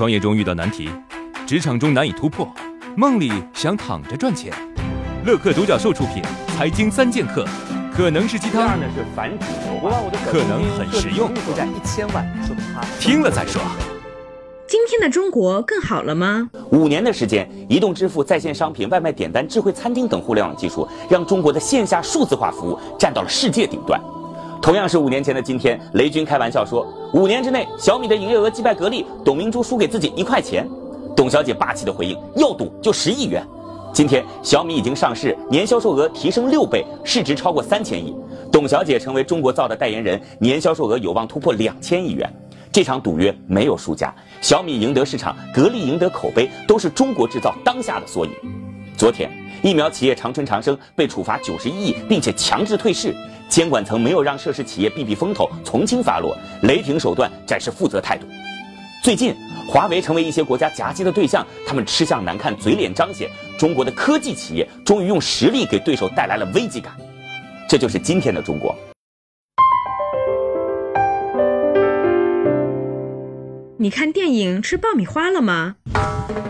创业中遇到难题，职场中难以突破，梦里想躺着赚钱。乐客独角兽出品，财经三剑客，可能是鸡汤，呢是反主流可能很实用，负债一千万，说听了再说。今天的中国更好了吗？五年的时间，移动支付、在线商品、外卖点单、智慧餐厅等互联网技术，让中国的线下数字化服务站到了世界顶端。同样是五年前的今天，雷军开玩笑说，五年之内小米的营业额击败格力，董明珠输给自己一块钱。董小姐霸气的回应：要赌就十亿元。今天小米已经上市，年销售额提升六倍，市值超过三千亿。董小姐成为中国造的代言人，年销售额有望突破两千亿元。这场赌约没有输家，小米赢得市场，格力赢得口碑，都是中国制造当下的缩影。昨天，疫苗企业长春长生被处罚九十一亿，并且强制退市，监管层没有让涉事企业避避风头，从轻发落，雷霆手段展示负责态度。最近，华为成为一些国家夹击的对象，他们吃相难看，嘴脸彰显。中国的科技企业终于用实力给对手带来了危机感，这就是今天的中国。你看电影吃爆米花了吗？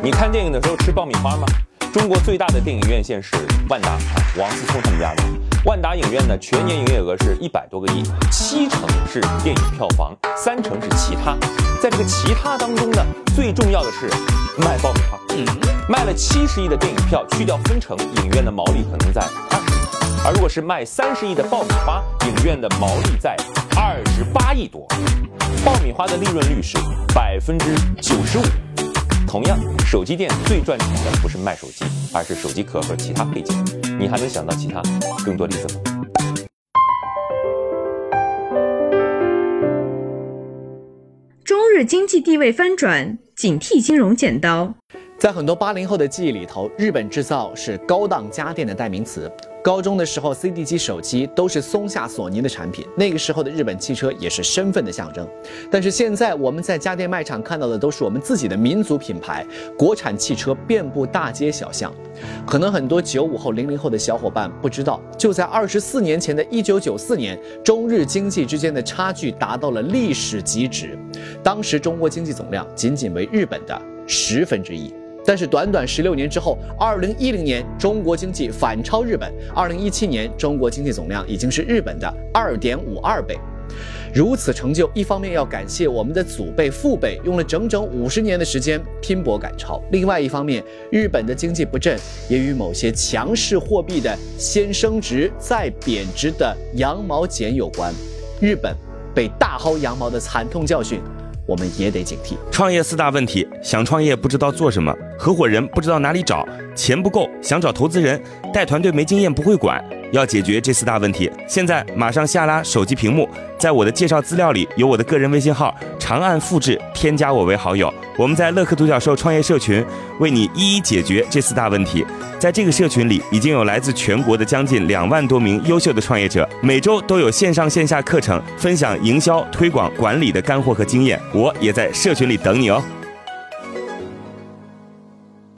你看电影的时候吃爆米花吗？中国最大的电影院线是万达，王思聪他们家的。万达影院呢，全年营业额是一百多个亿，七成是电影票房，三成是其他。在这个其他当中呢，最重要的是卖爆米花。嗯，卖了七十亿的电影票，去掉分成，影院的毛利可能在二十亿。而如果是卖三十亿的爆米花，影院的毛利在二十八亿多。爆米花的利润率是百分之九十五。同样，手机店最赚钱的不是卖手机，而是手机壳和其他配件。你还能想到其他更多例子吗？中日经济地位翻转，警惕金融剪刀。在很多八零后的记忆里头，日本制造是高档家电的代名词。高中的时候，CD 机、手机都是松下、索尼的产品。那个时候的日本汽车也是身份的象征。但是现在我们在家电卖场看到的都是我们自己的民族品牌，国产汽车遍布大街小巷。可能很多九五后、零零后的小伙伴不知道，就在二十四年前的一九九四年，中日经济之间的差距达到了历史极值。当时中国经济总量仅仅为日本的十分之一。但是短短十六年之后，二零一零年中国经济反超日本，二零一七年中国经济总量已经是日本的二点五二倍。如此成就，一方面要感谢我们的祖辈父辈用了整整五十年的时间拼搏赶超；另外一方面，日本的经济不振也与某些强势货币的先升值再贬值的羊毛剪有关。日本被大薅羊毛的惨痛教训。我们也得警惕创业四大问题：想创业不知道做什么，合伙人不知道哪里找，钱不够想找投资人，带团队没经验不会管。要解决这四大问题，现在马上下拉手机屏幕，在我的介绍资料里有我的个人微信号，长按复制，添加我为好友。我们在乐客独角兽创业社群为你一一解决这四大问题。在这个社群里，已经有来自全国的将近两万多名优秀的创业者，每周都有线上线下课程分享营销、推广、管理的干货和经验。我也在社群里等你哦。